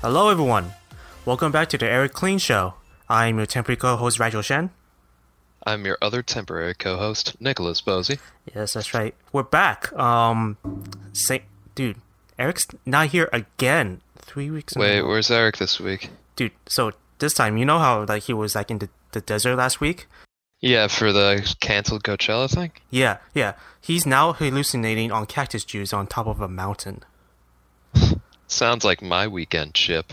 Hello, everyone. Welcome back to the Erik Cling Show. I'm your temporary co-host Rigel Shen. I'm your other temporary co-host, Nicholas Posey. Yes, that's right. We're back. Um, say, dude, Erik's not here again. Three weeks. Wait, where's Erik this week? dude. So this time, you know how like he was like in the, the desert last week? Yeah, for the canceled Coachella thing. Yeah, yeah. He's now hallucinating on cactus juice on top of a mountain. Sounds like my weekend, Chip.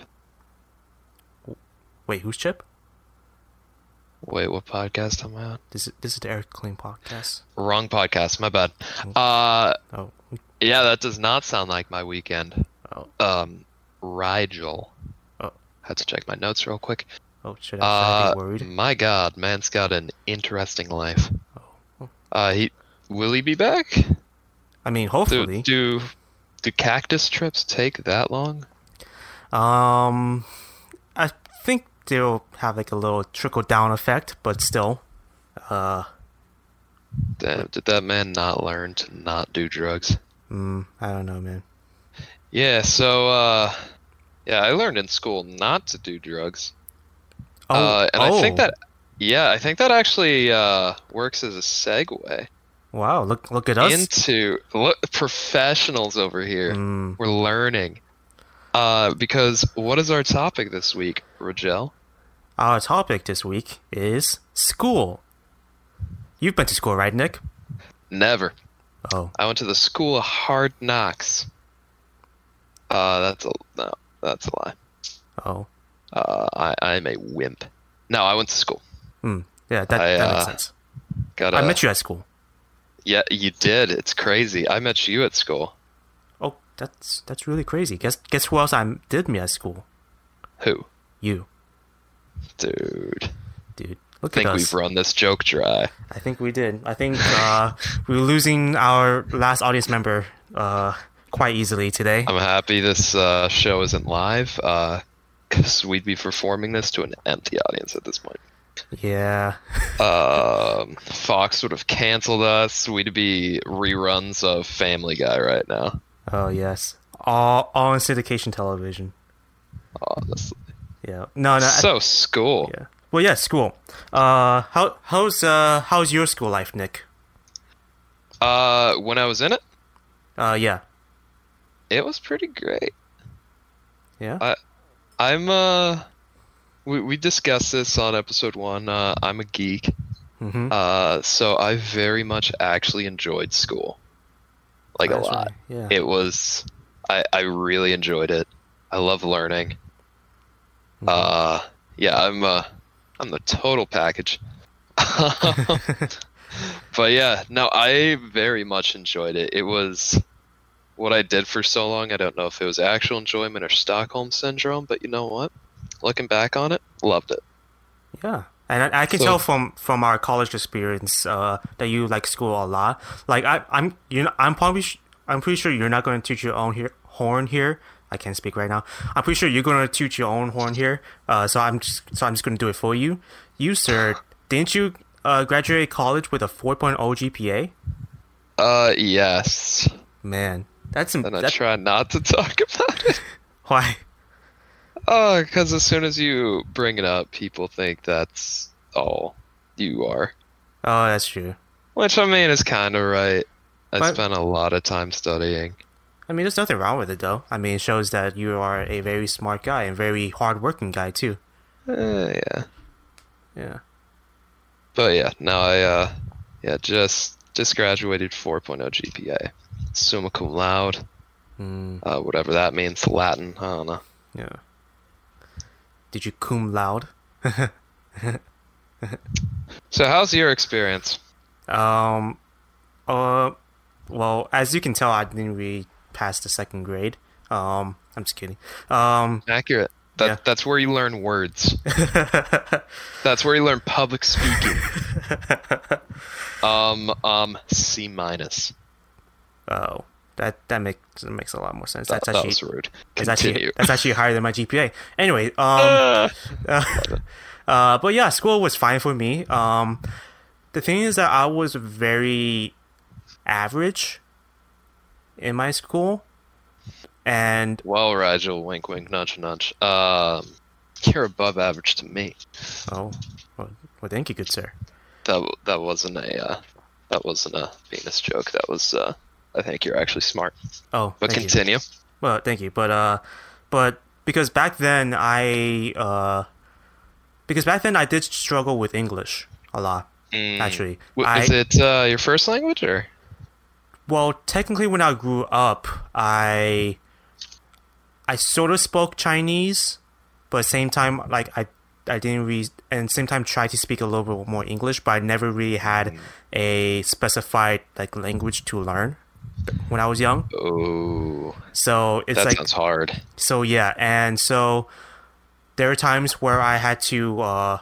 Wait, who's Chip? Wait, what podcast am I on? This is this is the Erik Cling podcast. Wrong podcast. My bad. Uh, Oh, yeah, that does not sound like my weekend. oh, Um, Rigel. Oh. Had to check my notes real quick. oh. Should I, should I Uh, be worried? my God, man's got an interesting life. Oh. Uh, he will he be back? I mean, hopefully. do do cactus trips take that long? Um, I think they'll have like a little trickle down effect, but still, uh, Damn, did that man not learn to not do drugs? mm, I don't know, man. Yeah, so uh yeah, I learned in school not to do drugs. Oh, uh and I think oh. that yeah, I think that actually uh works as a segue Wow, look look at us. into look professionals over here. Mm, We're learning. Uh because what is our topic this week, Rigel? our topic this week is school. You've been to school, right, Nick? Never. Oh, I went to the school of hard knocks. Uh that's a no, that's a lie. oh, Uh I I'm a wimp. No, I went to school. hmm. Yeah, that, I, that makes uh, sense. Got I met you at school. Yeah, you did. It's crazy. I met you at school. Oh, that's that's really crazy. Guess guess who else I did meet at school? Who? You, Dude. dude. Look think at us. I think we've run this joke dry. I think we did. I think uh, we're losing our last audience member uh, quite easily today. I'm happy this uh, show isn't live, because we'd be performing this to an empty audience at this point. Yeah. Um, Fox would have canceled us. We'd be reruns of Family Guy right now. Oh yes. All all on syndication television. Honestly. Yeah. No, no. I- So, school. yeah. Well, yeah, school. Uh, how how's uh how's your school life, Nick? Uh, when I was in it, Uh, yeah. it was pretty great. Yeah. I, I'm, uh, we, we discussed this on episode one. Uh, I'm a geek. mm-hmm. Uh, so I very much actually enjoyed school, like a lot. Yeah. It was, I I really enjoyed it. I love learning. Mhm. Uh, yeah, I'm uh, I'm the total package. but yeah, no, I very much enjoyed it. It was what I did for so long. I don't know if it was actual enjoyment or Stockholm syndrome, but you know what? Looking back on it, loved it. Yeah, and I, I can So- tell from from our college experience uh, that you like school a lot. Like I, I'm you know I'm probably sh- I'm pretty sure you're not going to toot your own here, horn here. I can't speak right now. I'm pretty sure you're going to toot your own horn here. Uh, so I'm just so I'm just going to do it for you. You sir, didn't you uh, graduate college with a 4.0 GPA? Uh, yes. Man, that's And I that's try not to talk about it. why. Oh, because as soon as you bring it up, people think that's all you are. Oh, that's true. Which I mean is kind of right. I But- spent a lot of time studying. I mean, there's nothing wrong with it though. I mean, it shows that you are a very smart guy and very hardworking guy too. Eh, yeah, Yeah. but yeah, now I uh, yeah, just just graduated 4.0 GPA, summa cum laude, Mm, uh, whatever that means, Latin. I don't know. yeah. Did you cum laude? So how's your experience? Um, uh, well, as you can tell, I didn't really pass the second grade. Um, I'm just kidding. Um, Accurate. That Yeah. that's where you learn words. That's where you learn public speaking. um um C minus. oh, that that makes that makes a lot more sense. That, That's that actually was rude. that's Continue. actually that's actually higher than my GPA. Anyway, um. Uh, uh, but yeah, school was fine for me. Um, the thing is that I was very average in my school. and Well, Rigel, wink, wink, nudge, nudge. Um, you're above average to me. oh, well, well thank you, good sir. That that wasn't a uh, that wasn't a Venus joke. That was uh, I think you're actually smart. Oh, But thank you. continue. Well, thank you, but uh, but because back then I uh, because back then I did struggle with English a lot. Mm. Actually, W- I Is it uh, your first language or? well technically when I grew up I I sort of spoke Chinese, but at the same time like I I didn't really and same time try to speak a little bit more English, but I never really had Mm. a specified like language to learn when I was young. Oh, So it's that like sounds hard. so yeah, and so there are times where I had to uh,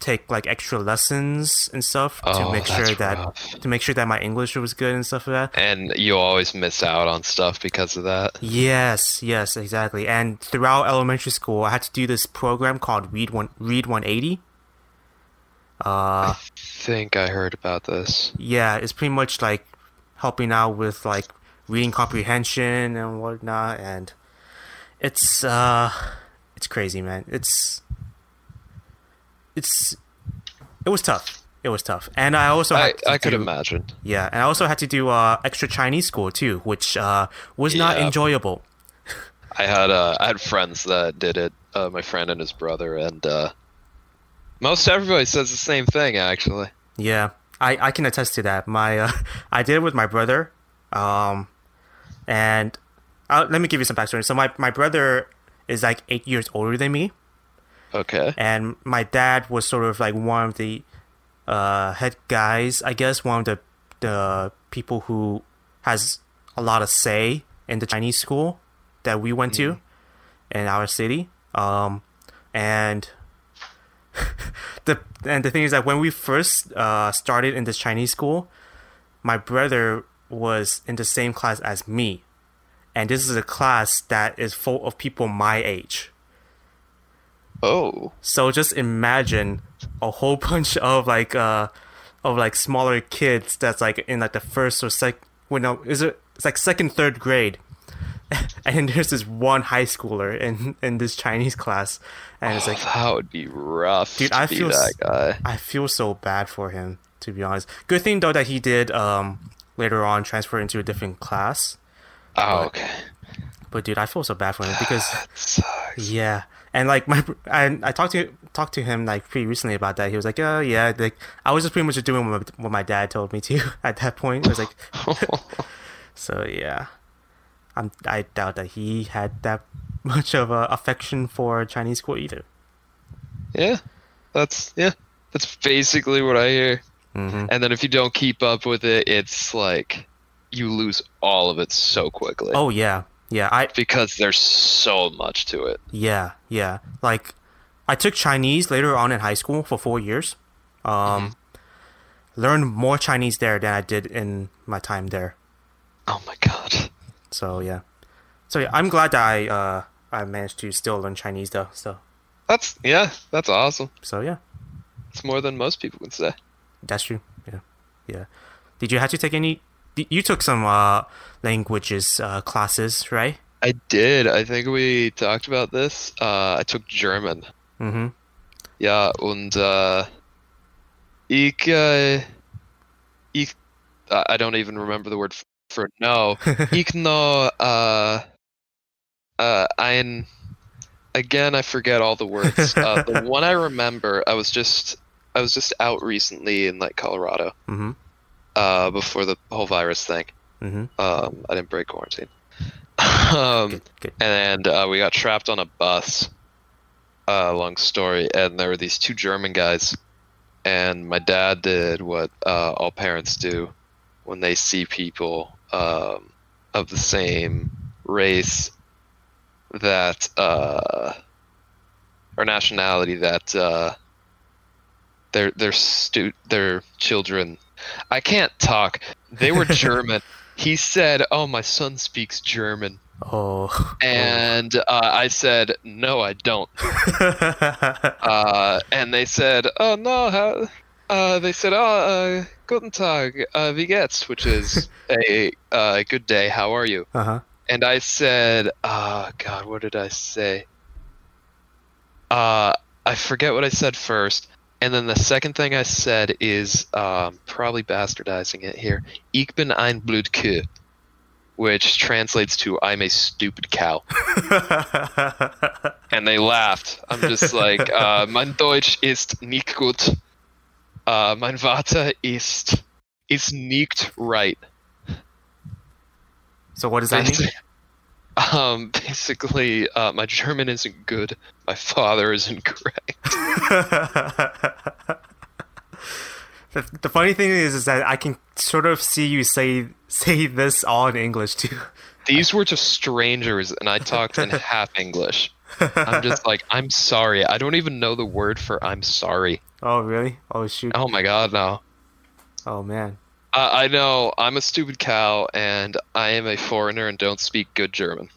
take like extra lessons and stuff to Oh, make sure that rough. to make sure that my English was good and stuff like that. And you always miss out on stuff because of that. Yes, yes, exactly. And throughout elementary school, I had to do this program called Read One Read 180. Uh, think I heard about this. yeah, it's pretty much like helping out with like reading comprehension and whatnot, and it's uh, it's crazy, man. It's it's it was tough. It was tough, and I also I, I could do- imagine. Yeah, and I also had to do uh, extra Chinese school too, which uh, was not enjoyable. I had uh, I had friends that did it. Uh, my friend and his brother, and uh, most everybody says the same thing. Actually, Yeah, I, I can attest to that. My uh, I did it with my brother, um, and uh, let me give you some backstory. So my my brother is like eight years older than me, okay. and my dad was sort of like one of the uh, head guys, I guess, one of the the people who has a lot of say in the Chinese school that we went to in our city. Um, and the and the thing is that when we first uh, started in this Chinese school, my brother was in the same class as me, and this is a class that is full of people my age. Oh, So just imagine a whole bunch of like uh of like smaller kids that's like in like the first or second. well no is it it's like second third grade and there's this one high schooler in in this Chinese class and it's like that would be rough. Dude, to I feel that guy. I feel so bad for him to be honest. Good thing though that he did um later on transfer into a different class. Oh, okay. But dude, I feel so bad for him because Sucks. Yeah, and like my I I talked to talked to him like pretty recently about that. He was like, "Oh yeah," like I was just pretty much just doing what my, what my dad told me to at that point. It was like, so yeah, I'm I doubt that he had that much of a affection for Chinese school either. yeah, that's yeah. That's basically what I hear. hmm And then if you don't keep up with it, it's like you lose all of it so quickly Oh yeah, yeah. I because there's so much to it. Yeah, yeah. Like, I took Chinese later on in high school for four years. Um, learned more Chinese there than I did in my time there. Oh my god. So yeah, so yeah, I'm glad that I uh I managed to still learn Chinese though. So That's yeah, that's awesome. so yeah, It's more than most people would say. that's true. Yeah, yeah. Did you have to take any? You took some uh languages uh classes, right? I did. I think we talked about this. Uh, I took German. Mm-hmm. Ja, und uh, ich, äh, ich, I don't even remember the word for no. ich know, äh, äh, ein, again, I forget all the words. Uh, the one I remember, I was just, I was just out recently in like Colorado, Mm-hmm. uh, before the whole virus thing. Mm-hmm. Um, I didn't break quarantine. um, Good. Good. and uh, we got trapped on a bus. Uh, long story, and there were these two German guys, and my dad did what uh, all parents do when they see people um, of the same race that uh, or nationality that uh, their their stu- their children. I can't talk. They were German. he said, "Oh, my son speaks German." Oh. And uh, I said, no, I don't. Uh, and they said, oh, no. How? Uh, they said, oh, uh, guten Tag, uh, wie geht's? Which is a uh, good day, how are you? uh huh. and I said, "Ah, God, what did I say?" Uh, I forget what I said first, and then the second thing I said is um, probably bastardizing it here. Ich bin ein Blutkuh, which translates to "I'm a stupid cow," and they laughed. I'm just like, uh, "Mein Deutsch ist nicht gut. Uh, mein Vater ist ist nicht right." so what does that mean? Um, basically, uh, my German isn't good. My father isn't correct. the, the funny thing is, is that I can sort of see you say say this all in English too. These were just strangers, and I talked in half English. I'm just like, I'm sorry. I don't even know the word for I'm sorry. Oh really? Oh shoot! Oh my god, no. Oh man. Uh, I know I'm a stupid cow, and I am a foreigner and don't speak good German.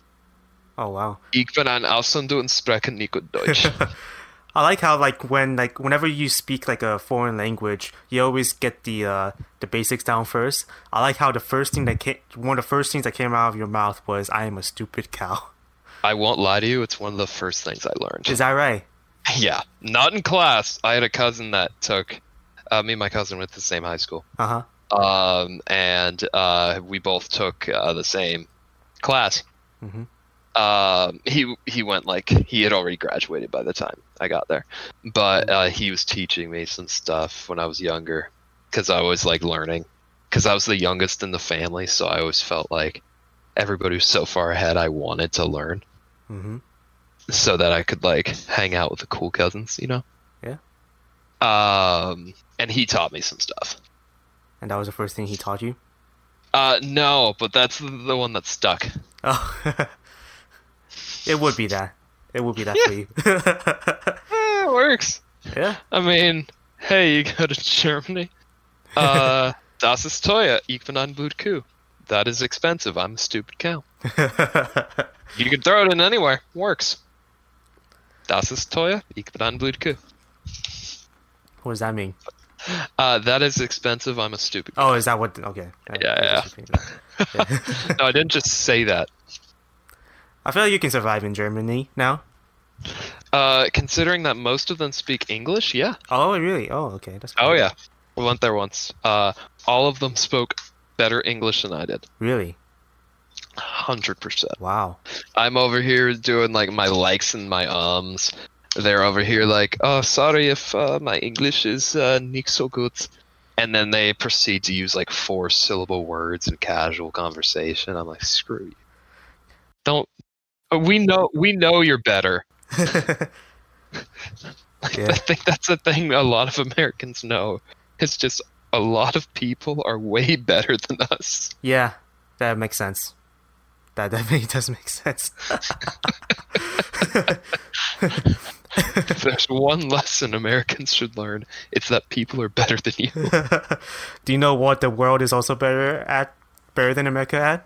Oh wow. Ich bin ein Ausländer und spreche nicht gut Deutsch. I like how like when like whenever you speak like a foreign language, you always get the uh the basics down first. I like how the first thing that came one of the first things that came out of your mouth was "I am a stupid cow." I won't lie to you, it's one of the first things I learned. Is that right? Yeah, not in class. I had a cousin that took. Uh, me and my cousin went to the same high school, Uh huh. um, and uh, we both took uh, the same class. Mhm. Um, he he went like he had already graduated by the time I got there, but uh, he was teaching me some stuff when I was younger, because I was like learning, because I was the youngest in the family, so I always felt like everybody was so far ahead. I wanted to learn Mm-hmm. so that I could like hang out with the cool cousins, you know. Yeah. Um, and he taught me some stuff. And that was the first thing he taught you. Uh, no, but that's the, one that stuck. Oh. it would be that. It would be that for you. Eh, it works. yeah. I mean, hey, you go to Germany. Uh, das ist teuer. Ich bin ein Blutkuh. That is expensive. I'm a stupid cow. You can throw it in anywhere. Works. Das ist teuer. Ich bin ein what does that mean? Uh, that is expensive. I'm a stupid. Oh, is that what? Okay. Yeah, yeah. no, I didn't just say that. I feel like you can survive in Germany now. Uh, considering that most of them speak English, yeah. Oh, really? Oh, okay. That's Oh yeah, we went there once. Uh, all of them spoke better English than I did. Really? Hundred percent. Wow. I'm over here doing like my likes and my ums. They're over here like, oh, sorry if uh, my English is uh, nicht so good. And then they proceed to use like four syllable words in casual conversation. I'm like, screw you. Don't. uh, We know we know you're better. yeah. I think that's the thing a lot of Americans know. It's just a lot of people are way better than us. Yeah. That makes sense. That definitely does make sense. If there's one lesson Americans should learn, it's that people are better than you. Do you know what the world is also better at? Better than America at?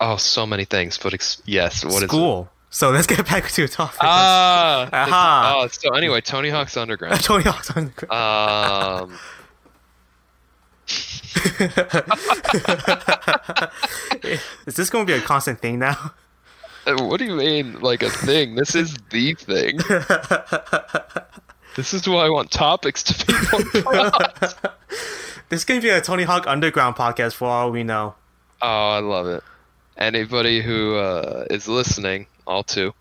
Oh, so many things, but ex- yes, what? School. So let's get back to the topic. Ah, Aha. Oh, so anyway, Tony Hawk's Underground. Tony Hawk's Underground. Um, Is this going to be a constant thing now? what do you mean, like a thing? This is the thing. This is why I want topics to be more. This can be a Tony Hawk Underground podcast for all we know. Oh, I love it. Anybody who uh, is listening, all two,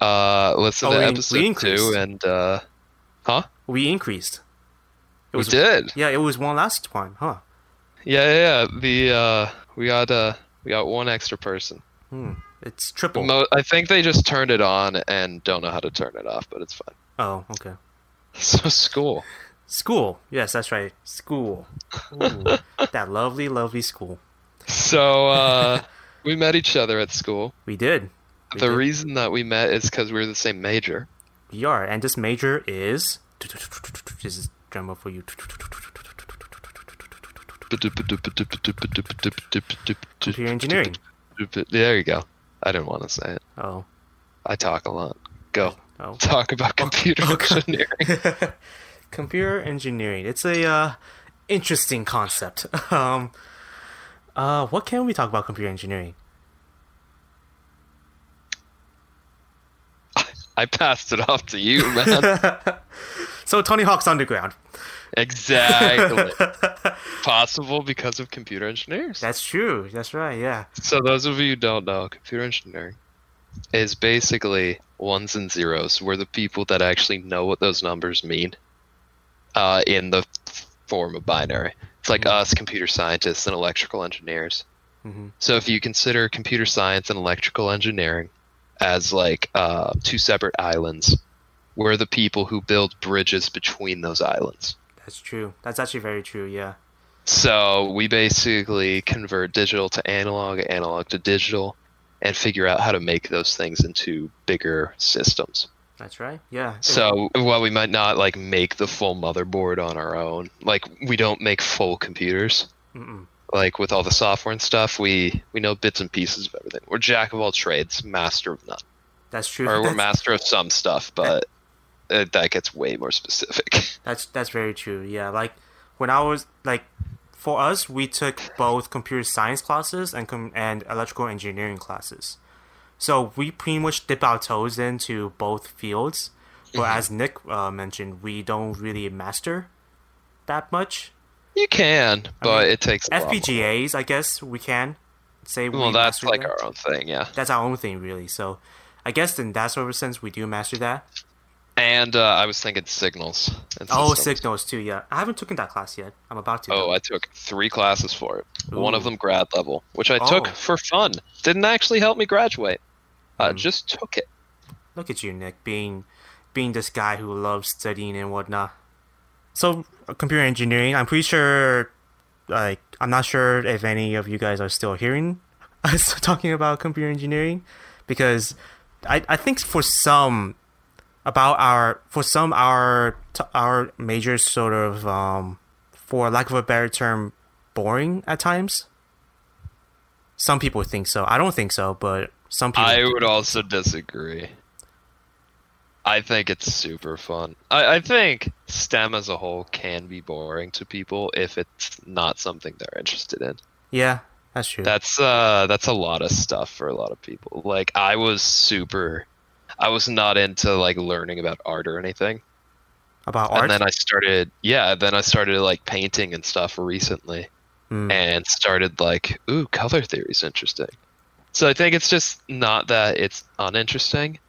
uh, listen Oh, to we- we episode increased. two, and uh, huh? We increased. It We was did. Yeah, it was one last time, huh? Yeah, yeah, yeah. The uh, we got uh, we got one extra person. Hmm. It's triple. Mo- I think they just turned it on and don't know how to turn it off, but it's fine. oh, okay. So school. School. Yes, that's right. School. Ooh, that lovely, lovely school. So uh, we met each other at school. We did. We the did. reason that we met is because we were the same major. We are, and this major is. This is for you. Computer engineering. There you go. I didn't want to say it. Oh. I talk a lot. Go. Oh. Talk about oh. computer oh, engineering. computer engineering. It's a uh, interesting concept. Um, uh, what can we talk about computer engineering? I passed it off to you, man so Tony Hawk's Underground. exactly. Possible because of computer engineers. That's true. That's right. Yeah. So those of you who don't know, computer engineering is basically ones and zeros. We're the people that actually know what those numbers mean uh, in the form of binary. It's like Mhm. us, computer scientists, and electrical engineers. hmm So if you consider computer science and electrical engineering as like uh, two separate islands, we're the people who build bridges between those islands. That's true. That's actually very true. Yeah. So we basically convert digital to analog, analog to digital, and figure out how to make those things into bigger systems. That's right. Yeah. So while we might not like make the full motherboard on our own, like we don't make full computers, Mm-mm. like with all the software and stuff, we we know bits and pieces of everything. We're jack of all trades, master of none, That's true. or we're That's- master of some stuff, but uh, that gets way more specific. That's that's very true. Yeah, like when I was like, for us, we took both computer science classes and com- and electrical engineering classes. So we pretty much dip our toes into both fields. But Mm-hmm. as Nick uh, mentioned, we don't really master that much. you can, but mean, it takes a lot. FPGAs, I guess we can say. we Well, that's like them. our own thing, yeah. That's our own thing, really. So, I guess in that sort of sense, we do master that. And uh, I was thinking signals. Oh, systems. signals too. Yeah, I haven't taken that class yet. I'm about to. Oh, though. I took three classes for it. One of them grad level, which I took Oh. for fun. Didn't actually help me graduate. I Hmm. just took it. Look at you, Nick, being being this guy who loves studying and whatnot. So, uh, computer engineering. I'm pretty sure. Like, I'm not sure if any of you guys are still hearing us talking about computer engineering, because I I think for some about our for some our our major sort of um for lack of a better term boring at times. Some people think so. I don't think so, but some people. I would also disagree. I think it's super fun. I, I think STEM as a whole can be boring to people if it's not something they're interested in. yeah, that's true. That's uh that's a lot of stuff for a lot of people. Like I was super I was not into like learning about art or anything. about art. And then I started yeah, then I started like painting and stuff recently Hmm. and started like, ooh, color theory is interesting. So I think it's just not that it's uninteresting.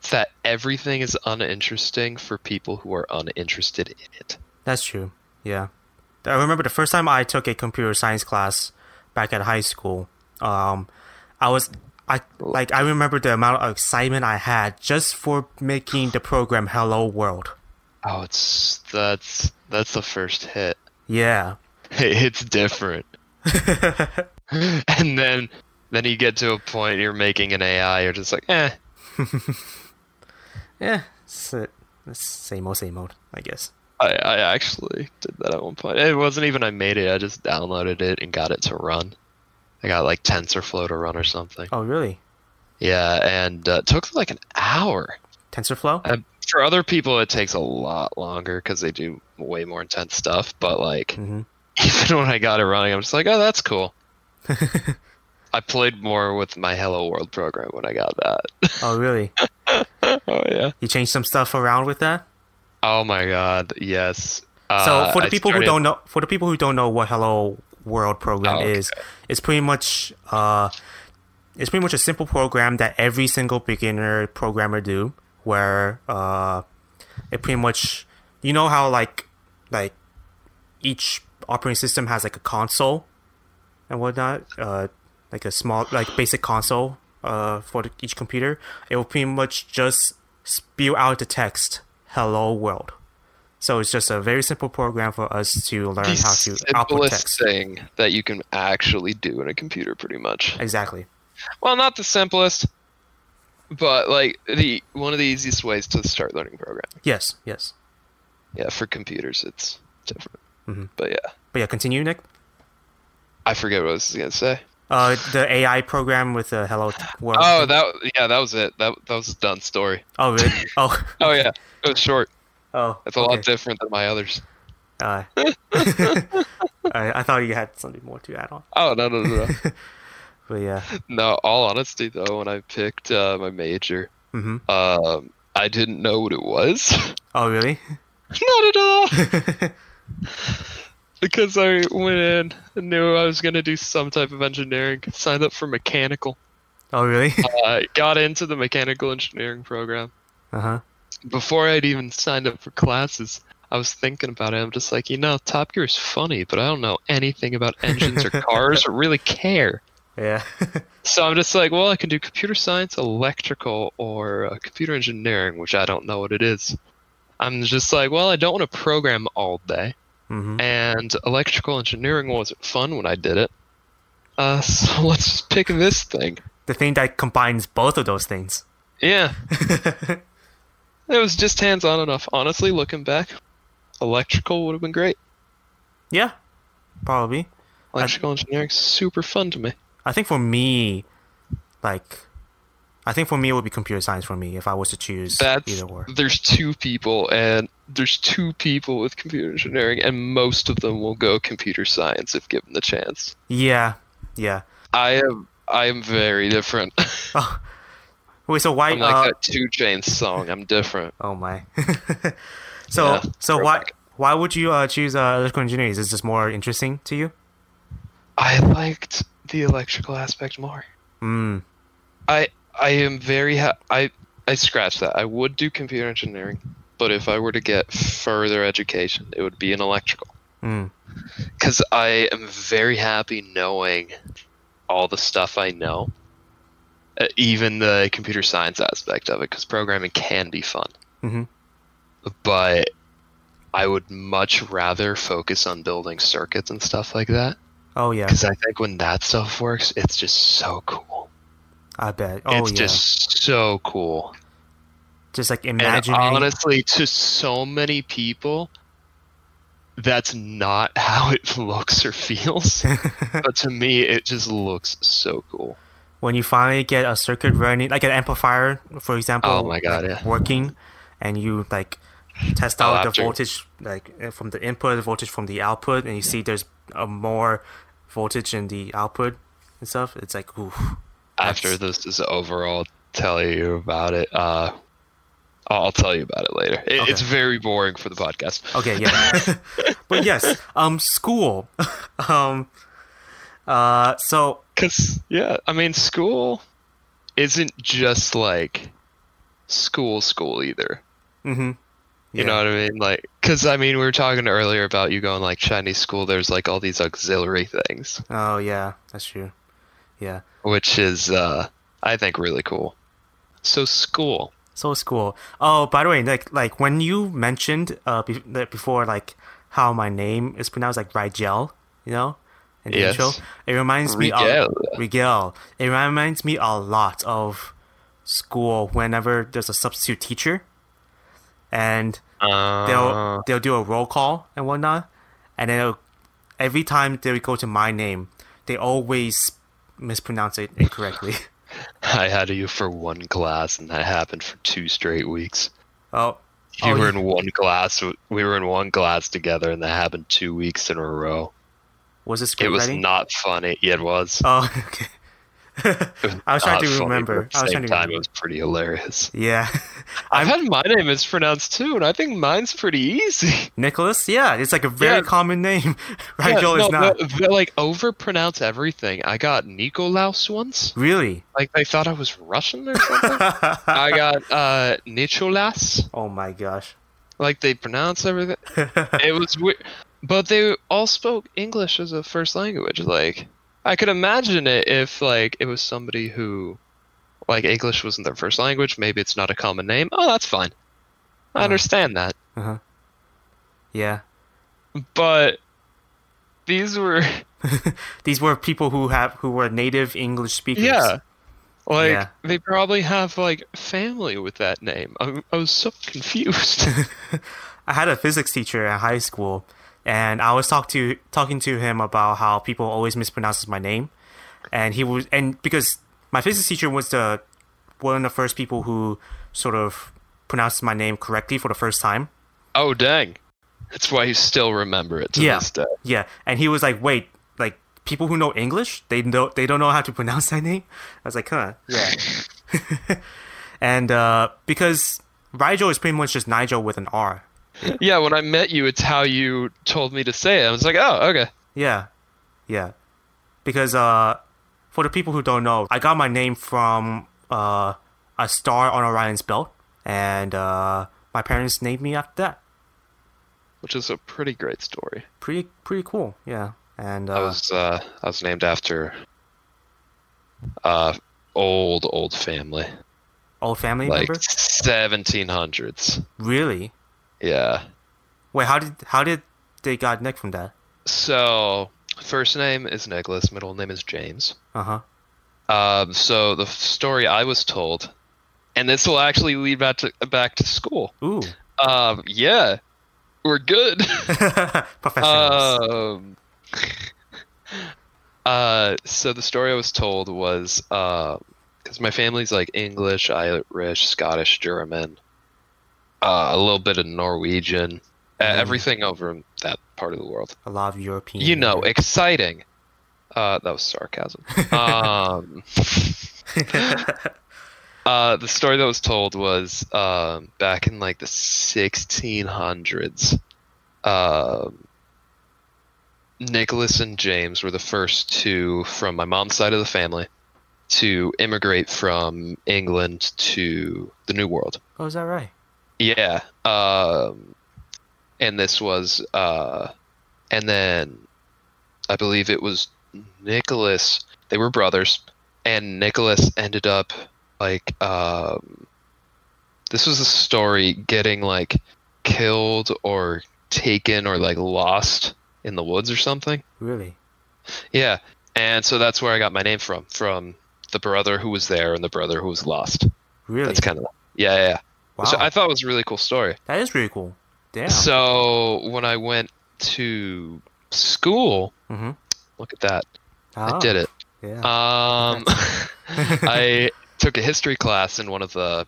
It's that everything is uninteresting for people who are uninterested in it. That's true. Yeah. I remember the first time I took a computer science class back at high school. Um, I was I like I remember the amount of excitement I had just for making the program Hello World. Oh, it's that's that's the first hit. Yeah. It's different. and then then you get to a point you're making an AI, you're just like, eh. Yeah. It's, it's same old, same old, I guess. I, I actually did that at one point. It wasn't even I made it, I just downloaded it and got it to run. I got like TensorFlow to run or something. Oh, really? Yeah, and uh, it took like an hour. TensorFlow? Uh, for other people, it takes a lot longer because they do way more intense stuff. But like, hmm even when I got it running, I'm just like, oh, that's cool. I played more with my Hello World program when I got that. Oh, really? oh yeah. You changed some stuff around with that? Oh my god, yes. So Uh, for the people who don't know, for the people who don't know what Hello World program Oh, okay. is, it's pretty much uh, it's pretty much a simple program that every single beginner programmer do, where uh, it pretty much you know how like like each operating system has like a console and whatnot, uh, like a small like basic console uh for the, each computer. It will pretty much just spew out the text "Hello World." So it's just a very simple program for us to learn the how to output simplest text. thing that you can actually do in a computer, pretty much. Exactly. Well, not the simplest, but like the one of the easiest ways to start learning programming. Yes. Yes. Yeah, for computers, it's different. Mhm. But yeah, But yeah, continue, Nick. I forget what I was gonna say. Uh, the AI program with the Hello World. Oh, that yeah, that was it. That that was a done story. Oh, really? Oh. Oh yeah, it was short. Oh. It's a lot different than my others. Uh, I, I thought you had something more to add on. Oh no no no no. But yeah. no, all honesty though, when I picked uh, my major, Mm-hmm. Um, I didn't know what it was. Oh, really? Not at all. because I went in and knew I was gonna do some type of engineering. Signed up for mechanical. Oh, really? Uh, got into the mechanical engineering program. Uh huh. Before I'd even signed up for classes, I was thinking about it. I'm just like, you know, Top Gear is funny, but I don't know anything about engines or cars or really care. Yeah. So I'm just like, well, I can do computer science, electrical, or uh, computer engineering, which I don't know what it is. I'm just like, well, I don't want to program all day, mm-hmm. and electrical engineering wasn't fun when I did it. Uh, so let's just pick this thing. The thing that combines both of those things. Yeah, it was just hands-on enough. Honestly, looking back, electrical would have been great. yeah, probably. Electrical engineering super fun to me. I think for me, like, I think for me it would be computer science for me if I was to choose That's either or. there's two people, and there's two people with computer engineering, and most of them will go computer science if given the chance. Yeah, yeah. I am I am very different. Oh, wait. So why? I'm like uh, that 2 Chainz song. I'm different. oh my. so Yeah, so why throwback. why would you uh, choose uh, electrical engineering? Is this just more interesting to you? I liked the electrical aspect more. Mm. I I am very ha- I I scratch that. I would do computer engineering, but if I were to get further education, it would be in electrical. Mm. because I am very happy knowing all the stuff I know, even the computer science aspect of it, because programming can be fun. Mhm. But I would much rather focus on building circuits and stuff like that, Oh yeah. because I think when that stuff works, it's just so cool. I bet. Oh it's yeah. just so cool. Just like imagine. honestly, to so many people, that's not how it looks or feels. but to me, it just looks so cool. When you finally get a circuit running, like an amplifier, for example, Oh my God, like, yeah. working, and you like test Oh, out the voltage, like uh, from the input, the voltage from the output, and you see there's a more voltage in the output and stuff. It's like, ooh, After this is over, I'll tell you about it. Uh, I'll I'll tell you about it later. It, Okay. It's very boring for the podcast. okay, yeah. but yes, um, school, um, uh, so Cause yeah, I mean, school isn't just like school, school either. hmm You know what I mean? Like, cause I mean, we were talking earlier about you going like Chinese school. There's like all these auxiliary things, Oh yeah, that's true. Yeah. which is uh, I think really cool. So school. So school. Oh, by the way, like like when you mentioned uh be- before like how my name is pronounced like Rigel, you know, in the Yes. intro, it reminds me of Rigel. It reminds me a lot of school whenever there's a substitute teacher, and Uh, they'll they'll do a roll call and whatnot, and then every time they go to my name, they always mispronounce it incorrectly. I had you for one class, and that happened for two straight weeks. oh, You Oh, were in one class. We were in one class together, and that happened two weeks in a row. Was it It was not funny. Yeah, it was. Oh, okay. Was I was trying to remember. At the same time, remember. it was pretty hilarious. Yeah. I've had my name mispronounced too, and I think mine's pretty easy. Nicholas. Yeah, it's like a very Yeah. common name. Right, Yeah, Joel no, is not. They, they, like overpronounce everything. I got Nikolaus once. Really? Like they thought I was Russian or something. I got uh Nicholas. oh my gosh. Like they pronounce everything. it was weird. But they all spoke English as a first language. Like, I could imagine it if, like, it was somebody who, like, English wasn't their first language. Maybe it's not a common name. Oh, that's fine. I Uh. understand that. Uh huh. Yeah. But these were, These were people who have who were native English speakers. yeah. Like, Yeah. they probably have, like, family with that name. I, I was so confused. I had a physics teacher at high school, and I was talk to talking to him about how people always mispronounces my name, and he was and because my physics teacher was the one of the first people who sort of pronounced my name correctly for the first time. oh, dang. That's why you still remember it to Yeah. this day. Yeah, and he was like, "Wait, like people who know English, they know they don't know how to pronounce that name." I was like, "Huh, yeah." and uh, because Rigel is pretty much just Nigel with an R. Yeah, when I met you, it's how you told me to say it. I was like, oh, okay. Yeah, yeah. Because uh, for the people who don't know, I got my name from uh, a star on Orion's belt, and uh, my parents named me after that. Which is a pretty great story. Pretty pretty cool. Yeah, and uh, I was uh, I was named after uh old old family, old family like 1700s. Really? Yeah. Wait, how did how did they got Nick from that? So first name is Nicholas, middle name is James. Uh huh. Um, so the story I was told, and this will actually lead back to back to school. Ooh, Um, yeah, we're good. professionals. um, uh, so the story I was told was because my family's like English, Irish, Scottish, German, uh, a little bit of Norwegian, uh, Mm. everything over in that part of the world. a lot of European. You know, exciting. Uh, that was sarcasm. um, uh, the story that was told was um, back in like the 1600s. Um, Nicholas and James were the first two from my mom's side of the family to immigrate from England to the New World. oh, is that right? Yeah. Um, and this was, uh, and then I believe it was Nicholas. They were brothers, and Nicholas ended up like, um, this was a story getting like killed or taken or like lost in the woods or something. Really? Yeah. And so that's where I got my name from, from the brother who was there and the brother who was lost. Really? That's kind of, yeah, yeah, yeah. Wow. Which I thought it was a really cool story. that is really cool. Damn. So when I went to school, Mhm. look at that, oh, I did it. Yeah. Um, I took a history class in one of the,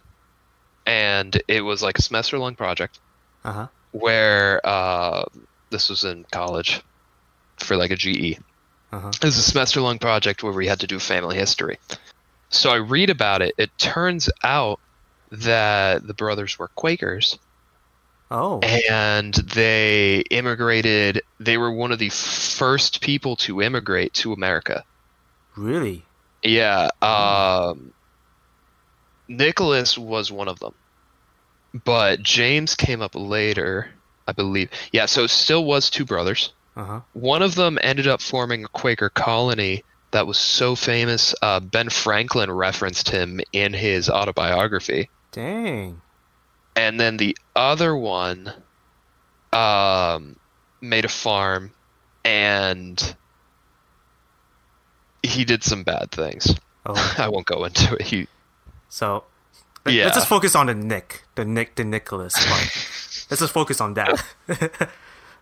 and it was like a semester long project uh huh. where uh, this was in college for like a GE. Uh-huh. It was a semester long project where we had to do family history. So I read about it. It turns out that the brothers were Quakers Oh. and they immigrated. They were one of the first people to immigrate to America. really? Yeah. Um, Nicholas was one of them, but James came up later, I believe. Yeah, so it still was two brothers. Uh huh. One of them ended up forming a Quaker colony that was so famous. Uh, ben Franklin referenced him in his autobiography. Dang. and then the other one um, made a farm and he did some bad things Oh. i won't go into it he So. let- Yeah. Let's just focus on the Nick, the Nick, the Nicholas part. let's just focus on that.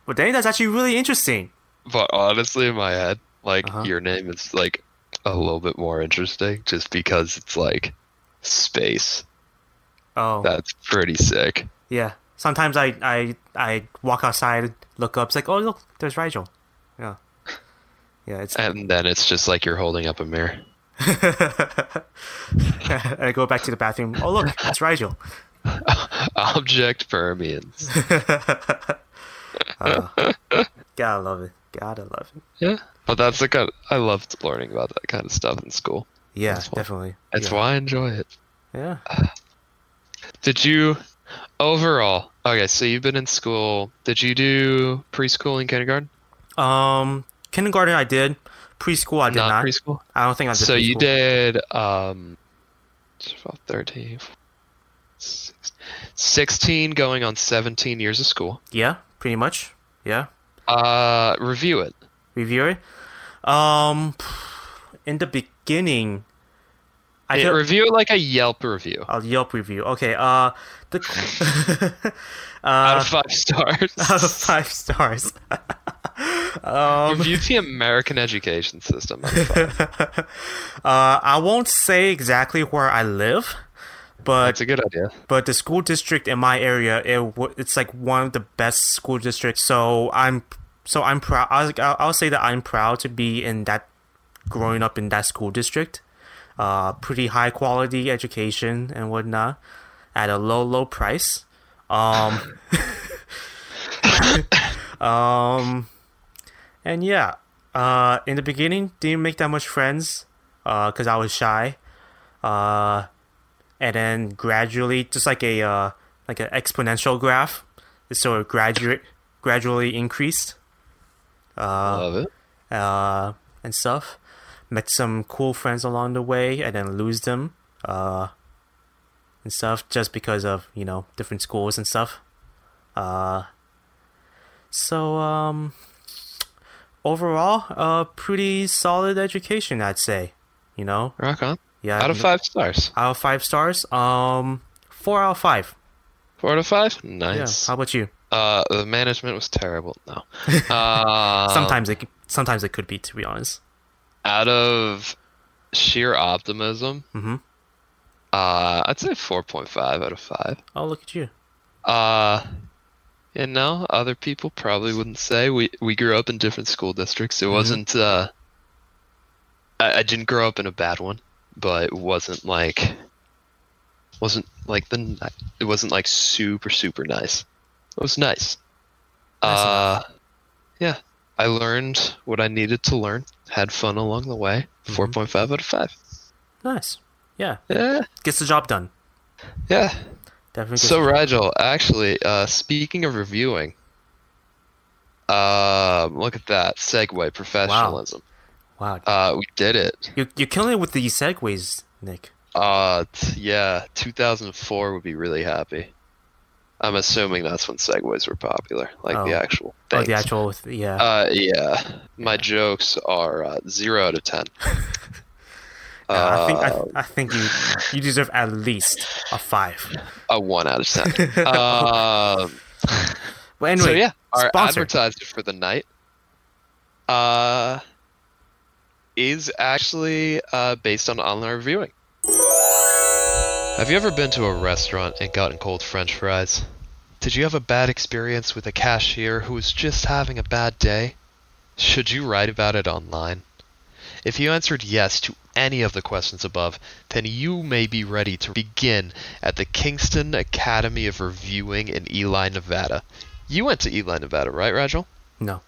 but dang, that's actually really interesting. but honestly in my head like Uh-huh. your name is like a little bit more interesting just because it's like space Oh. that's pretty sick Yeah. Sometimes I, I I walk outside, look up, it's like, oh look, there's Rigel. Yeah. Yeah, it's and then it's just like you're holding up a mirror and I go back to the bathroom. Oh look, that's Rigel. object permeans uh, Gotta love it. Gotta love it. yeah but that's the kind i loved learning about that kind of stuff in school Yeah, That's definitely. that's yeah. why i enjoy it Yeah. Ah. Did you overall? Okay, so you've been in school. Did you do preschool and kindergarten? Um, kindergarten I did. Preschool I did not. not. preschool. I don't think I did. So you did um, 12, 13, 16, 16 going on 17 years of school. Yeah, pretty much. Yeah. Uh, review it. Review it. Um, in the beginning, I feel, review it like a Yelp review. a Yelp review. Okay. Uh, the out uh, of five stars. out of five stars. um, review the American education system. out uh, I won't say exactly where I live, but That's a good idea. but the school district in my area it it's like one of the best school districts so i'm so i'm proud I'll I'll say that i'm proud to be in that growing up in that school district uh, pretty high quality education and whatnot at a low low price. Um, um, and yeah, uh, in the beginning, didn't make that much friends, uh, cause I was shy. Uh, and then gradually, just like a uh, like an exponential graph, it sort of graduate gradually increased. Uh, Love it. uh, and stuff. Met some cool friends along the way, and then lose them, uh, and stuff, just because of you know different schools and stuff. Uh, so um, overall, a pretty solid education, I'd say. You know, Rock on. yeah. Out of five stars. Out of five stars, um, four out of five. Four out of five. Yeah. Nice. How about you? Uh, the management was terrible. No. Uh, sometimes it, sometimes it could be, to be honest. Out of sheer optimism, Mm-hmm. uh, I'd say four point five out of five. Oh, look at you. Uh, you know, other people probably wouldn't say we we grew up in different school districts. It wasn't. Uh, I, I didn't grow up in a bad one, but it wasn't like wasn't like the it wasn't like super super nice. It was nice. Nice uh, yeah, I learned what I needed to learn. Had fun along the way. Four point five out of five. Nice. Yeah, Yeah, gets the job done. yeah. Definitely. So Rigel, actually, uh, speaking of reviewing, um, look at that segue professionalism. wow, wow. Uh, we did it. you you're killing it with the segues, Nick. Uh, t- yeah, 2004 would be really happy. I'm assuming that's when segues were popular, like the Oh. actual. Oh, the actual, yeah. Uh, yeah. My jokes are uh, zero out of ten. Uh, I think Uh, I, I think you you deserve at least a five. a one out of ten. um, But anyway, so yeah, our advertiser for the night uh, is actually uh, based on online reviewing. Have you ever been to a restaurant and gotten cold French fries? Did you have a bad experience with a cashier who was just having a bad day? Should you write about it online? If you answered yes to any of the questions above, then you may be ready to begin at the Kingston Academy of Reviewing in Ely, Nevada. You went to Ely, Nevada, right, Rigel? no.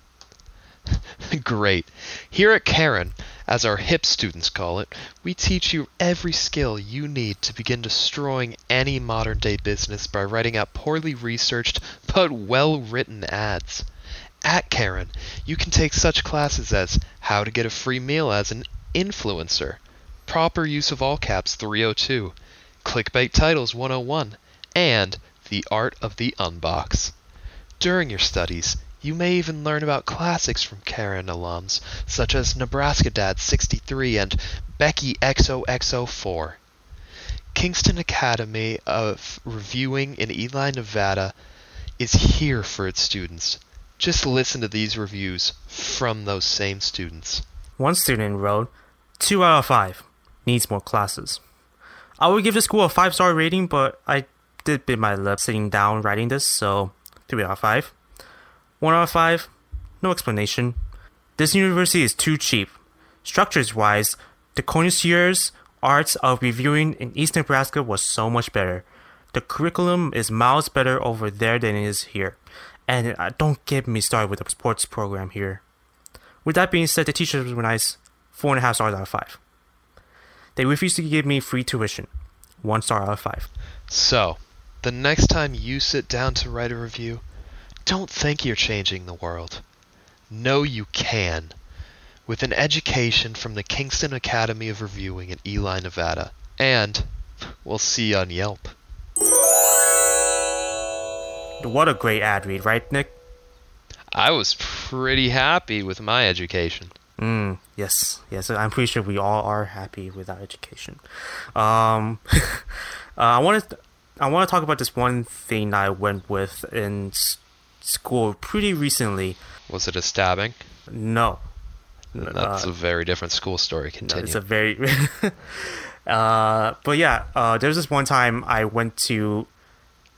Great. Here at Karen, as our hip students call it, we teach you every skill you need to begin destroying any modern day business by writing out poorly researched but well written ads. At Karen, you can take such classes as How to Get a Free Meal as an Influencer, Proper Use of All Caps 302, Clickbait Titles 101, and The Art of the Unbox. During your studies, you may even learn about classics from Karen alums, such as Nebraska Dad 63 and Becky XOXO4. Kingston Academy of Reviewing in Ely, Nevada is here for its students. Just listen to these reviews from those same students. One student wrote, two out of five. Needs more classes. I would give the school a five star rating, but I did bit my lip sitting down writing this, so three out of five. One out of five. No explanation. This university is too cheap. Structures wise, the connoisseurs arts of reviewing in East Nebraska was so much better. The curriculum is miles better over there than it is here. And don't get me started with the sports program here. With that being said, the teachers were nice. Four and a half stars out of five. They refused to give me free tuition. One star out of five. So, the next time you sit down to write a review, don't think you're changing the world. Know you can. With an education from the Kingston Academy of Reviewing in Ely, Nevada. And we'll see you on Yelp. What a great ad read, right, Nick? I was pretty happy with my education. Mm, yes, yes. I'm pretty sure we all are happy with our education. Um, uh, I want to, I want to talk about this one thing I went with in s- school pretty recently. Was it a stabbing? No, That's Uh, a very different school story. No, Continue. it's a very. uh, but yeah, uh, there was this one time I went to.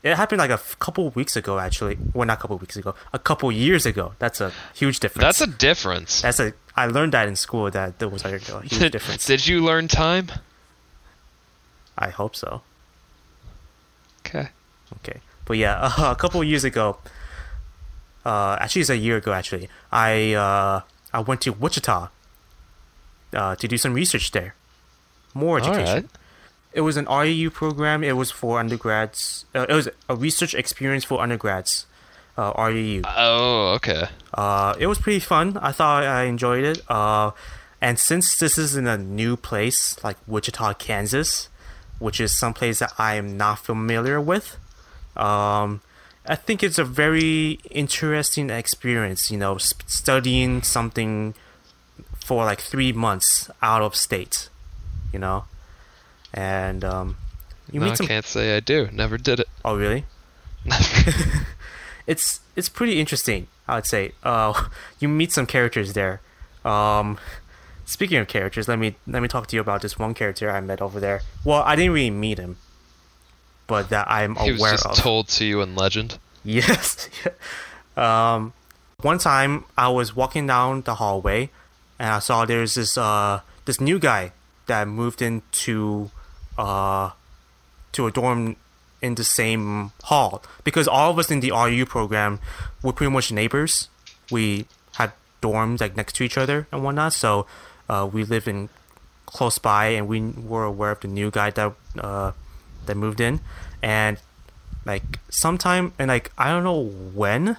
It happened like a f- couple weeks ago, actually. Well, not a couple weeks ago, a couple years ago. That's a huge difference. That's a difference. That's a. I learned that in school that there was like a huge difference. did you learn time? I hope so. Okay. Okay, but yeah, a couple years ago, uh, actually it's a year ago. Actually, I uh, I went to Wichita uh, to do some research there, more education. It was an REU program. It was for undergrads. Uh, it was a research experience for undergrads. Uh, REU. Oh, okay. Uh, it was pretty fun. I thought I enjoyed it. Uh, and since this is in a new place like Wichita, Kansas, which is some place that I am not familiar with, um, I think it's a very interesting experience. You know, sp- studying something for like three months out of state. You know, and um, you no, meet I some. can't say I do. Never did it. Oh, really? it's it's pretty interesting. I would say. Uh, you meet some characters there. Um, speaking of characters, let me let me talk to you about this one character I met over there. Well, I didn't really meet him, but that I'm he aware just of. told to you in legend. Yes. um, one time I was walking down the hallway, and I saw there's this uh this new guy that moved into uh to a dorm in the same hall because all of us in the REU program were pretty much neighbors. We had dorms like next to each other and whatnot, so uh, we lived in close by, and we were aware of the new guy that uh, that moved in, and like sometime and like I don't know when,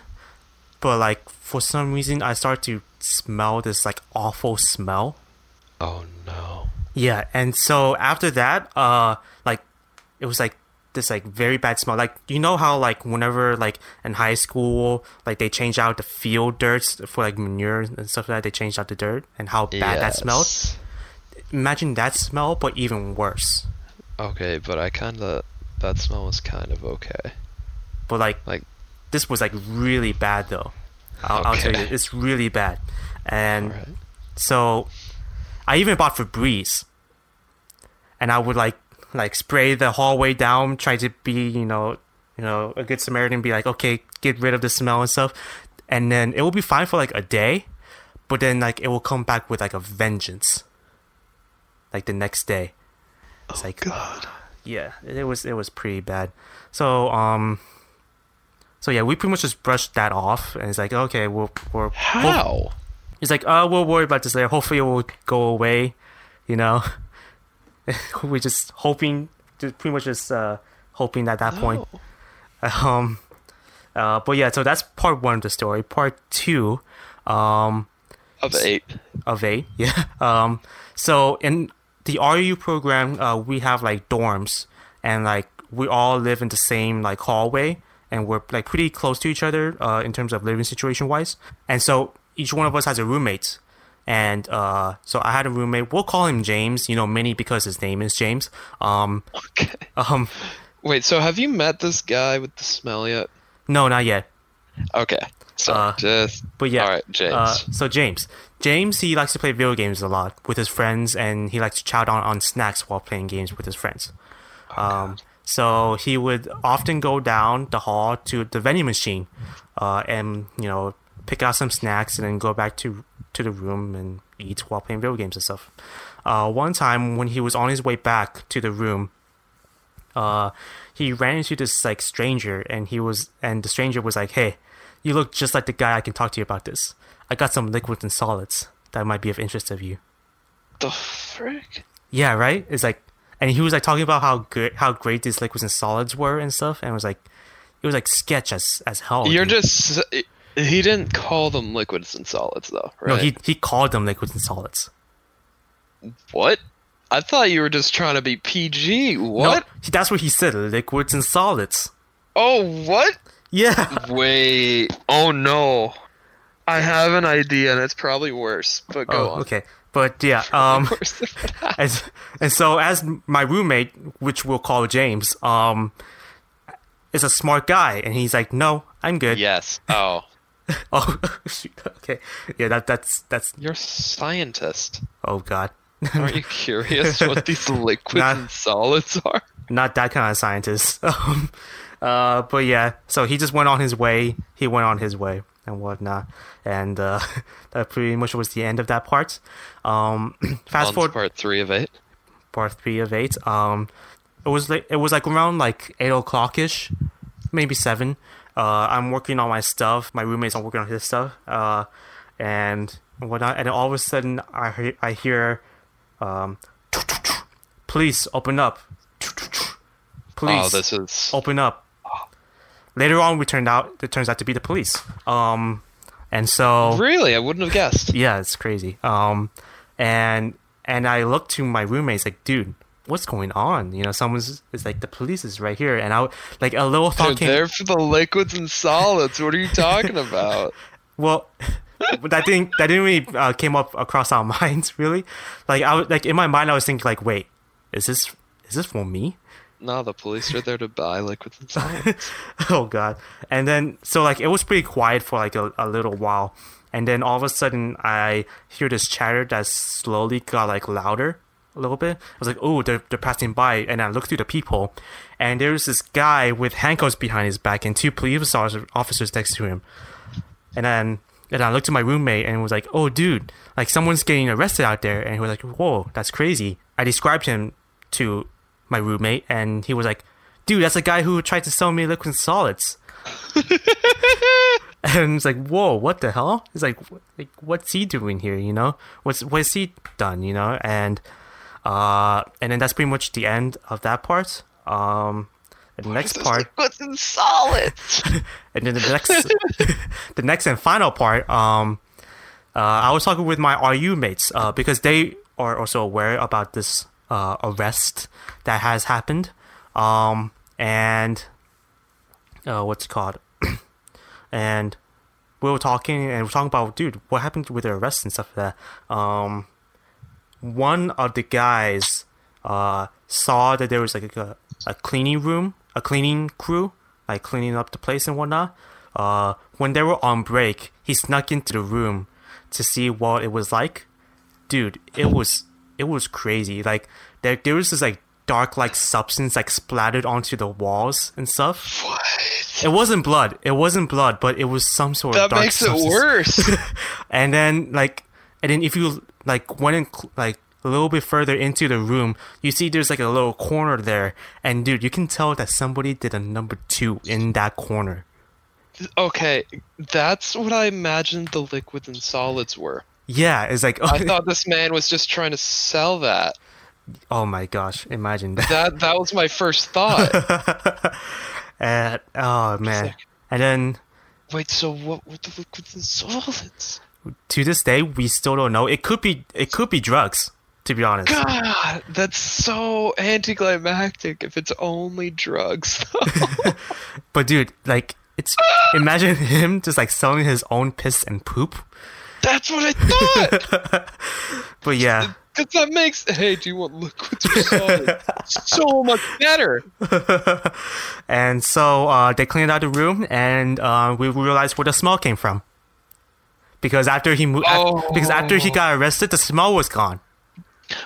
but like for some reason I start to smell this like awful smell. Oh no. Yeah, and so after that, uh, like it was like this like very bad smell. Like you know how like whenever like in high school, like they change out the field dirt for like manure and stuff like that, they change out the dirt and how bad that smelled. Imagine that smell, but even worse. Okay, but I kind of that smell was kind of okay. But like Like this was like really bad though. I'll, I'll tell you, it's really bad. And alright. So I even bought Febreze. And I would like like spray the hallway down, try to be, you know, you know, a good Samaritan, be like, okay, get rid of the smell and stuff. And then it will be fine for like a day, but then like it will come back with like a vengeance. Like the next day. It's like God. yeah, it was it was pretty bad. So um so yeah, we pretty much just brushed that off and it's like, okay, we'll we're we'll, How? He's like, oh, we'll worry about this later. Hopefully, it will go away. You know, we're just hoping, just pretty much just uh, hoping at that point. Oh. Um, uh, but yeah, so that's part one of the story. Part two, um, Of eight. of eight, yeah. Um, so in the REU program, uh, we have like dorms, and like we all live in the same like hallway, and we're like pretty close to each other uh, in terms of living situation wise. And so each one of us has a roommate, and uh, so I had a roommate. We'll call him James, you know, mainly because his name is James. Um, Okay. um, Wait, so have you met this guy with the smell yet? no, not yet. Okay. So Uh, just But yeah, All right, James. Uh, so James, James, he likes to play video games a lot with his friends, and he likes to chow down on snacks while playing games with his friends. um, so he would often go down the hall to the vending machine, uh, and you know pick out some snacks and then go back to to the room and eat while playing video games and stuff. Uh, one time when he was on his way back to the room, uh, he ran into this like stranger, and he was and the stranger was like, "Hey, you look just like the guy I can talk to you about this. I got some liquids and solids that might be of interest of you." the frick? Yeah, right. It's like, and he was like talking about how good, how great these liquids and solids were and stuff, and it was like, it was like sketch as as hell. You're dude. just he didn't call them liquids and solids though, right? no, he he called them liquids and solids. What? I thought you were just trying to be PG. What? No, that's what he said, liquids and solids. Oh, what? Yeah. Wait. Oh no. I have an idea and it's probably worse. But go oh, on. okay. But yeah, um, that. and, so as my roommate, which we'll call James, um, is a smart guy, and he's like, "No, I'm good." yes. Oh. Oh, okay. Yeah, that that's that's. You're a scientist. Oh God. Aren't you curious what these liquids Not- and solids are? not that kind of scientist. Um, uh, but yeah, so he just went on his way. He went on his way and whatnot, and uh, that pretty much was the end of that part. Um, fast forward part three of eight. part three of eight. Um, it was like it was like around like eight o'clock ish, maybe seven. Uh, I'm working on my stuff. My roommates are working on his stuff. Uh, and whatnot. And all of a sudden, I hear, I hear, um, police open up. Please, Oh, this is open up. Later on, we turned out it turns out to be the police. Um, and so really. I wouldn't have guessed. yeah, it's crazy. Um, and and I looked to my roommates like, dude, what's going on? You know, someone's it's like the police is right here, and I like a little They're thought came. there for the liquids and solids. What are you talking about? Well, but that didn't that didn't really uh, came up across our minds really. Like I was like in my mind, I was thinking like, wait, is this is this for me? No, the police are there to buy liquids and solids. oh god and then so like it was pretty quiet for like a, a little while and then all of a sudden i hear this chatter that slowly got like louder a little bit i was like oh they're, they're passing by and i look through the people and there's this guy with handcuffs behind his back and two police officers next to him and then and I looked at my roommate and was like, "Oh, dude, like someone's getting arrested out there." And he was like, "Whoa, that's crazy." I described him to my roommate, and he was like, "Dude, that's the guy who tried to sell me liquid solids." and it's like, "Whoa, what the hell?" He's like, "Like, what's he doing here? You know, what's what's he done? You know?" And uh, and then that's pretty much the end of that part. Um, the next part. liquids and solids. And then the next, the next and final part, um, uh, I was talking with my REU mates uh, because they are also aware about this uh, arrest that has happened, um, and uh, what's called? and we were talking and we are talking about, dude, what happened with the arrest and stuff like that. Um, one of the guys uh, saw that there was like a, a cleaning room, a cleaning crew, like cleaning up the place and whatnot. Uh, when they were on break, he snuck into the room to see what it was like. Dude, it was it was crazy. Like there there was this like dark like substance like splattered onto the walls and stuff. what? It wasn't blood. It wasn't blood, but it was some sort of That dark makes it worse. and then like and then if you like went in like a little bit further into the room you see there's like a little corner there and dude you can tell that somebody did a number two in that corner okay, that's what I imagined the liquids and solids were. Yeah it's like I thought this man was just trying to sell that. oh my gosh imagine that That that was my first thought. and, oh man and then Wait, so what were the liquids and solids? to this day we still don't know it could be it could be drugs to be honest God, that's so anticlimactic if it's only drugs. but dude like it's imagine him just like selling his own piss and poop that's what I thought. but yeah Because that makes. Hey, do you want liquids or solids? so much better. And so uh, they cleaned out the room, and uh, we realized where the smell came from. Because after he moved, Oh. af- because after he got arrested, the smell was gone.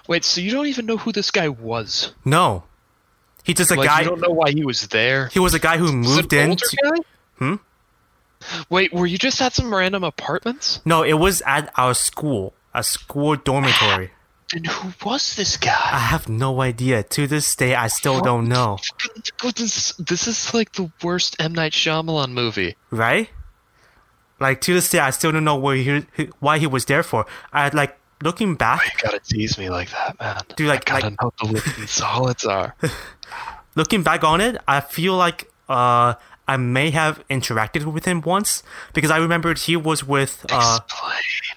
Wait, so you don't even know who this guy was? No, he just a like, guy. you don't know why he was there. He was a guy who moved in. to- guy? Hmm? Wait, were you just at some random apartments? no, it was at our school, a school dormitory. And who was this guy? I have no idea. To this day, I still don't know. This, this is like the worst M Night Shyamalan movie. Right? Like to this day, I still don't know where he, why he was there for. I like looking back. You gotta tease me like that, man. Dude, like- I gotta like- know the solids are. looking back on it, I feel like uh, I may have interacted with him once because I remembered he was with uh,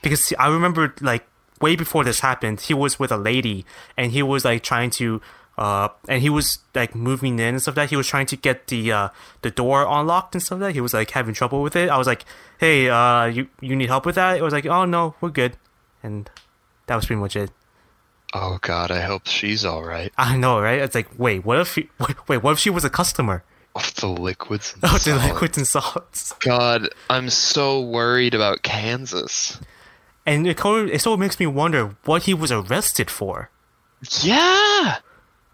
because I remembered like way before this happened, he was with a lady and he was like trying to uh and he was like moving in and stuff like that. He was trying to get the uh the door unlocked and stuff like that. He was like having trouble with it. I was like, Hey, uh you you need help with that? It was like, Oh no, we're good and that was pretty much it. Oh god, I hope she's alright. I know, right? It's like, wait, what if she, wait, what if she was a customer? Of the liquids and Oh, the solids. liquids and salts. God, I'm so worried about Kansas. And it kind it sort of makes me wonder what he was arrested for. Yeah,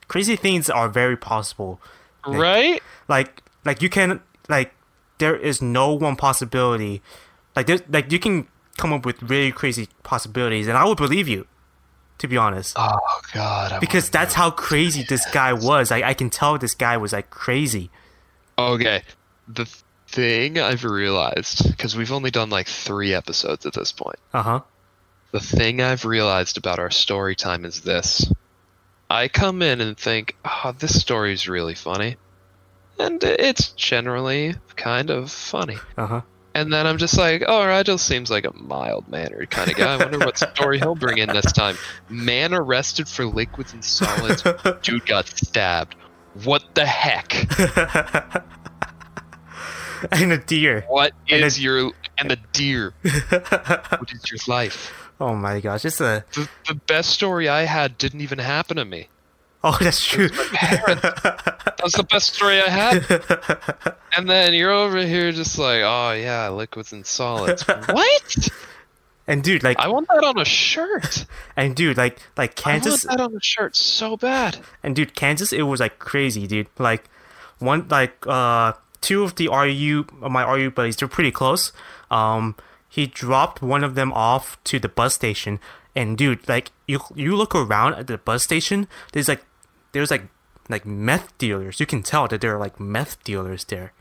Crazy things are very possible. right? Like, like you can, like, there is no one possibility. Like, there's, like you can come up with really crazy possibilities, and I would believe you. To be honest, Oh God. I because that's how crazy this guy was. I, I can tell this guy was like crazy. Okay. The thing I've realized because we've only done like three episodes at this point. Uh huh. The thing I've realized about our story time is this. I come in and think, oh, this story is really funny. And it's generally kind of funny. Uh huh. And then I'm just like, oh, Rigel seems like a mild mannered kind of guy. I wonder what story he'll bring in this time. Man arrested for liquids and solids. Dude got stabbed. What the heck? and a deer. What And is a- your and the deer? What is your life? oh my gosh, it's a. The, the best story I had didn't even happen to me. Oh, that's true. that's the best story I had. And then you're over here just like, oh yeah, liquids and solids. what? And dude, like, I want that on a shirt. and dude, like, like Kansas, I want that on a shirt so bad. and dude, Kansas, it was like crazy, dude. Like, one, like, uh, two of the REU, of my REU buddies, they're pretty close. Um, he dropped one of them off to the bus station, and dude, like, you you look around at the bus station, there's like, there's like, like meth dealers. You can tell that there are like meth dealers there.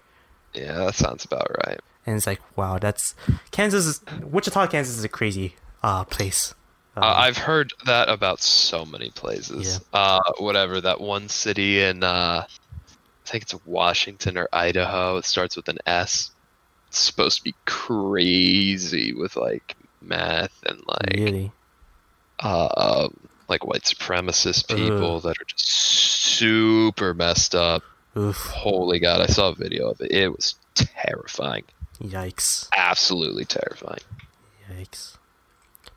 Yeah, that sounds about right. And it's like wow that's kansas is wichita kansas is a crazy uh place Uh, I've heard that about so many places. yeah. Uh, whatever that one city in, uh, I think it's Washington or Idaho. It starts with an S. It's supposed to be crazy with like meth and like really uh, um, like white supremacist people that are just super messed up. oof Holy God, I saw a video of it. It was terrifying. Yikes. Absolutely terrifying. yikes.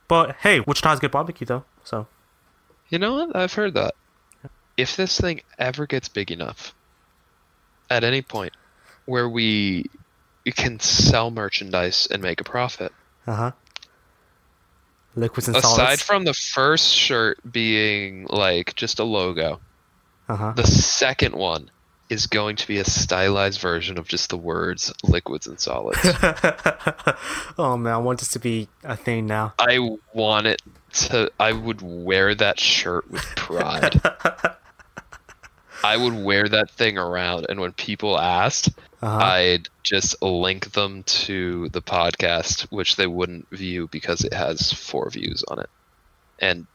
But hey wichita's good barbecue though so. You know what? I've heard that. If this thing ever gets big enough, at any point, where we can sell merchandise and make a profit, uh-huh. Liquids and aside solids from the first shirt being like just a logo, uh-huh. the second one is going to be a stylized version of just the words liquids and solids. oh man i want this to be a thing now I want it to. I would wear that shirt with pride. I would wear that thing around, and when people asked, uh-huh I'd just link them to the podcast, which they wouldn't view because it has four views on it, and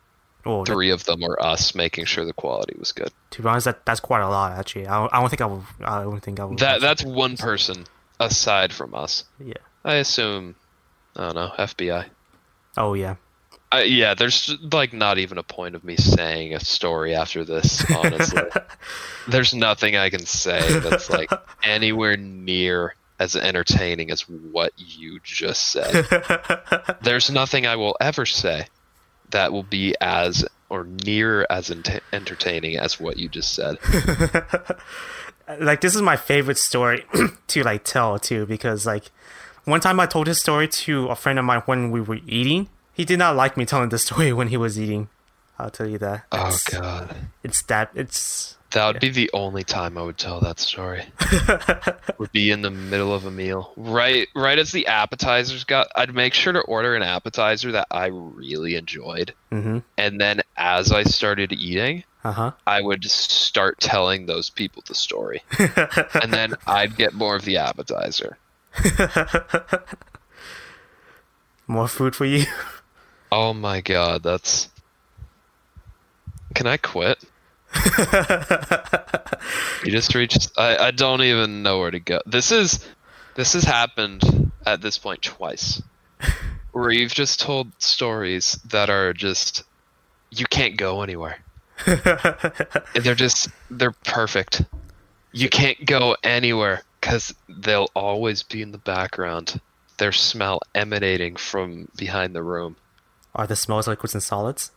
oh, that, three of them are us making sure the quality was good. to be honest that, that's quite a lot actually i don't, I don't think i will i don't think i will That that's one person aside from us. yeah I assume. I don't know. FBI. oh yeah I, yeah, there's like not even a point of me saying a story after this. Honestly, there's nothing I can say that's like anywhere near as entertaining as what you just said. There's nothing I will ever say that will be as or near as ent- entertaining as what you just said. like this is my favorite story to like tell too because like one time I told this story to a friend of mine when we were eating. He did not like me telling the story when he was eating. I'll tell you that. Oh god, It's that it's that would be the only time I would tell that story. would be in the middle of a meal, right? Right as the appetizers got, I'd make sure to order an appetizer that I really enjoyed, mm-hmm. and then as I started eating, Uh-huh. I would start telling those people the story, and then I'd get more of the appetizer. More food for you. Oh my god, that's. Can I quit? You just reached. I, I don't even know where to go. This is. This has happened at this point twice. Where you've just told stories that are just. You can't go anywhere. They're just. They're perfect. You can't go anywhere because they'll always be in the background. Their smell emanating from behind the room. Are the smells liquids and solids?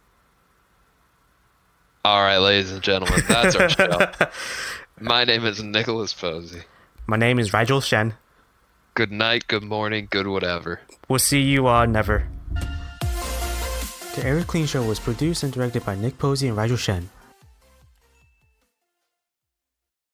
All right, ladies and gentlemen, that's our show. My name is Nicholas Posey. My name is Rigel Shen. Good night, good morning, good whatever. We'll see you uh never. The Erik Cling Show was produced and directed by Nick Posey and Rigel Shen.